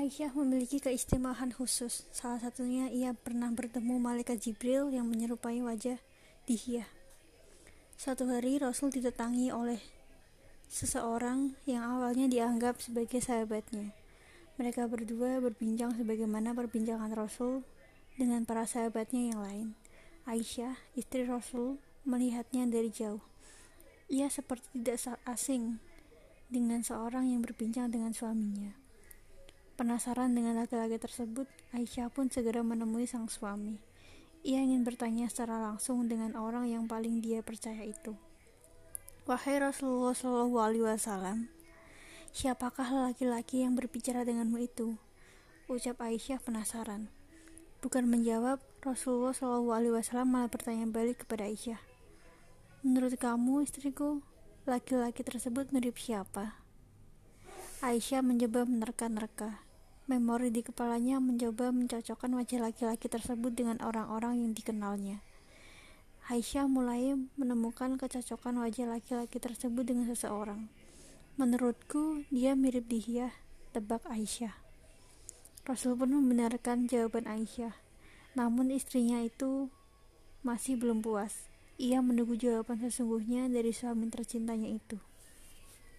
Aisyah memiliki keistimewaan khusus. Salah satunya ia pernah bertemu malaikat Jibril yang menyerupai wajah Dihya. Suatu hari Rasul didatangi oleh seseorang yang awalnya dianggap sebagai sahabatnya. Mereka berdua berbincang sebagaimana perbincangan Rasul dengan para sahabatnya yang lain. Aisyah, istri Rasul, melihatnya dari jauh. Ia seperti tidak asing dengan seorang yang berbincang dengan suaminya. Penasaran dengan laki-laki tersebut, Aisyah pun segera menemui sang suami. Ia ingin bertanya secara langsung dengan orang yang paling dia percaya itu. Wahai Rasulullah Shallallahu Alaihi Wasallam, siapakah laki-laki yang berbicara denganmu itu? Ucap Aisyah penasaran. Bukan menjawab, Rasulullah Shallallahu Alaihi Wasallam malah bertanya balik kepada Aisyah. Menurut kamu, istriku, laki-laki tersebut mirip siapa? Aisyah mencoba menerka-nerka. Memori di kepalanya mencoba mencocokkan wajah laki-laki tersebut dengan orang-orang yang dikenalnya. Aisyah mulai menemukan kecocokan wajah laki-laki tersebut dengan seseorang. Menurutku, dia mirip Dihya, tebak Aisyah. Rasul pun membenarkan jawaban Aisyah. Namun istrinya itu masih belum puas. Ia menunggu jawaban sesungguhnya dari suami tercintanya itu.